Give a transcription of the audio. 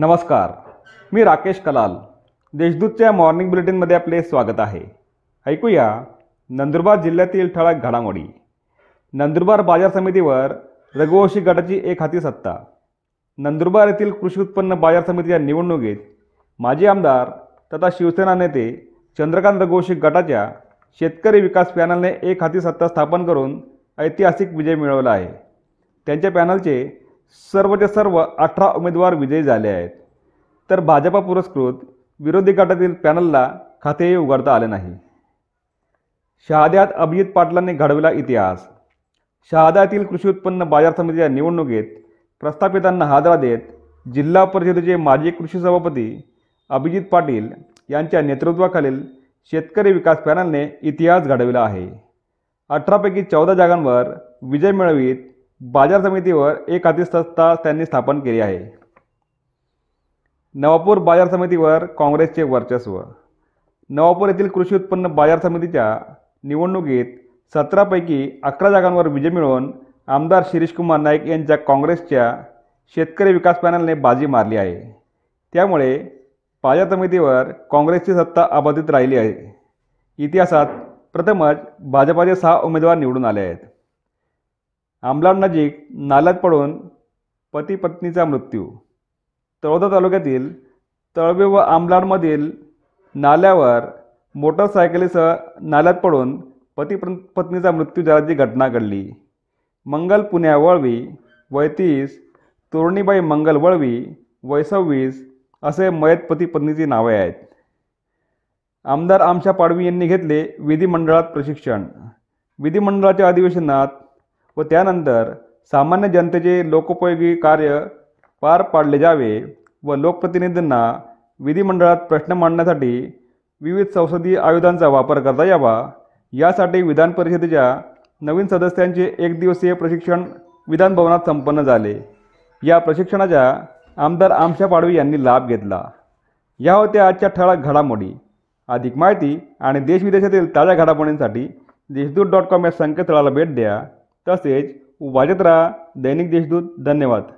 नमस्कार मी राकेश कलाल. देशदूतच्या मॉर्निंग बुलेटिनमध्ये आपले स्वागत आहे. ऐकूया नंदुरबार जिल्ह्यातील ठळक घडामोडी. नंदुरबार बाजार समितीवर रघुवंशी गटाची एक हाती सत्ता. नंदुरबार येथील कृषी उत्पन्न बाजार समितीच्या निवडणुकीत माजी आमदार तथा शिवसेना नेते चंद्रकांत रघुवंशी गटाच्या शेतकरी विकास पॅनलने एक हाती सत्ता स्थापन करून ऐतिहासिक विजय मिळवला आहे. त्यांच्या पॅनलचे सर्वचे सर्व अठरा उमेदवार विजयी झाले आहेत. तर भाजपा पुरस्कृत विरोधी गटातील पॅनलला खातेही उघडता आले नाही. शहाद्यात अभिजित पाटलांनी घडविला इतिहास. शहाद्यातील कृषी उत्पन्न बाजार समितीच्या निवडणुकीत प्रस्थापितांना हादरा देत जिल्हा परिषदेचे माजी कृषी सभापती अभिजित पाटील यांच्या नेतृत्वाखालील शेतकरी विकास पॅनलने इतिहास घडविला आहे. अठरापैकी चौदा जागांवर विजय मिळवीत बाजार समितीवर एक हाती सत्ता त्यांनी स्थापन केली आहे. नवापूर बाजार समितीवर काँग्रेसचे वर्चस्व. नवापूर येथील कृषी उत्पन्न बाजार समितीच्या निवडणुकीत सतरापैकी अकरा जागांवर विजय मिळवून आमदार शिरीषकुमार नाईक यांच्या काँग्रेसच्या शेतकरी विकास पॅनलने बाजी मारली आहे. त्यामुळे बाजार समितीवर काँग्रेसची सत्ता अबाधित राहिली आहे. इतिहासात प्रथमच भाजपाचे सहा उमेदवार निवडून आले आहेत. आंबलाड नाल्यात पडून पती पत्नीचा मृत्यू. तळोदा तालुक्यातील तळवे व आंबलाडमधील नाल्यावर मोटरसायकलीसह नाल्यात पडून पती पत्नीचा मृत्यू झाल्याची घटना घडली. मंगल पुण्या वळवी वैतीस तोरणीबाई मंगल वळवी वय सव्वीस असे मयत पती पत्नीची नावे आहेत. आमदार आमशा पाडवी यांनी घेतले विधिमंडळात प्रशिक्षण. विधिमंडळाच्या अधिवेशनात व त्यानंतर सामान्य जनतेचे लोकोपयोगी कार्य पार पाडले जावे व लोकप्रतिनिधींना विधिमंडळात प्रश्न मांडण्यासाठी विविध संसदीय आयुधांचा वापर करता यावा. यासाठी विधान परिषदेच्या नवीन सदस्यांचे एक दिवसीय प्रशिक्षण विधानभवनात संपन्न झाले. या प्रशिक्षणाचा आमदार आमशा पाडवी यांनी लाभ घेतला. या होत्या आजच्या ठळक घडामोडी. अधिक माहिती आणि देशविदेशातील ताज्या घडामोडींसाठी देशदूत डॉट कॉम या संकेतस्थळाला भेट द्या. तसेच वाजत राहा दैनिक देशदूत. धन्यवाद.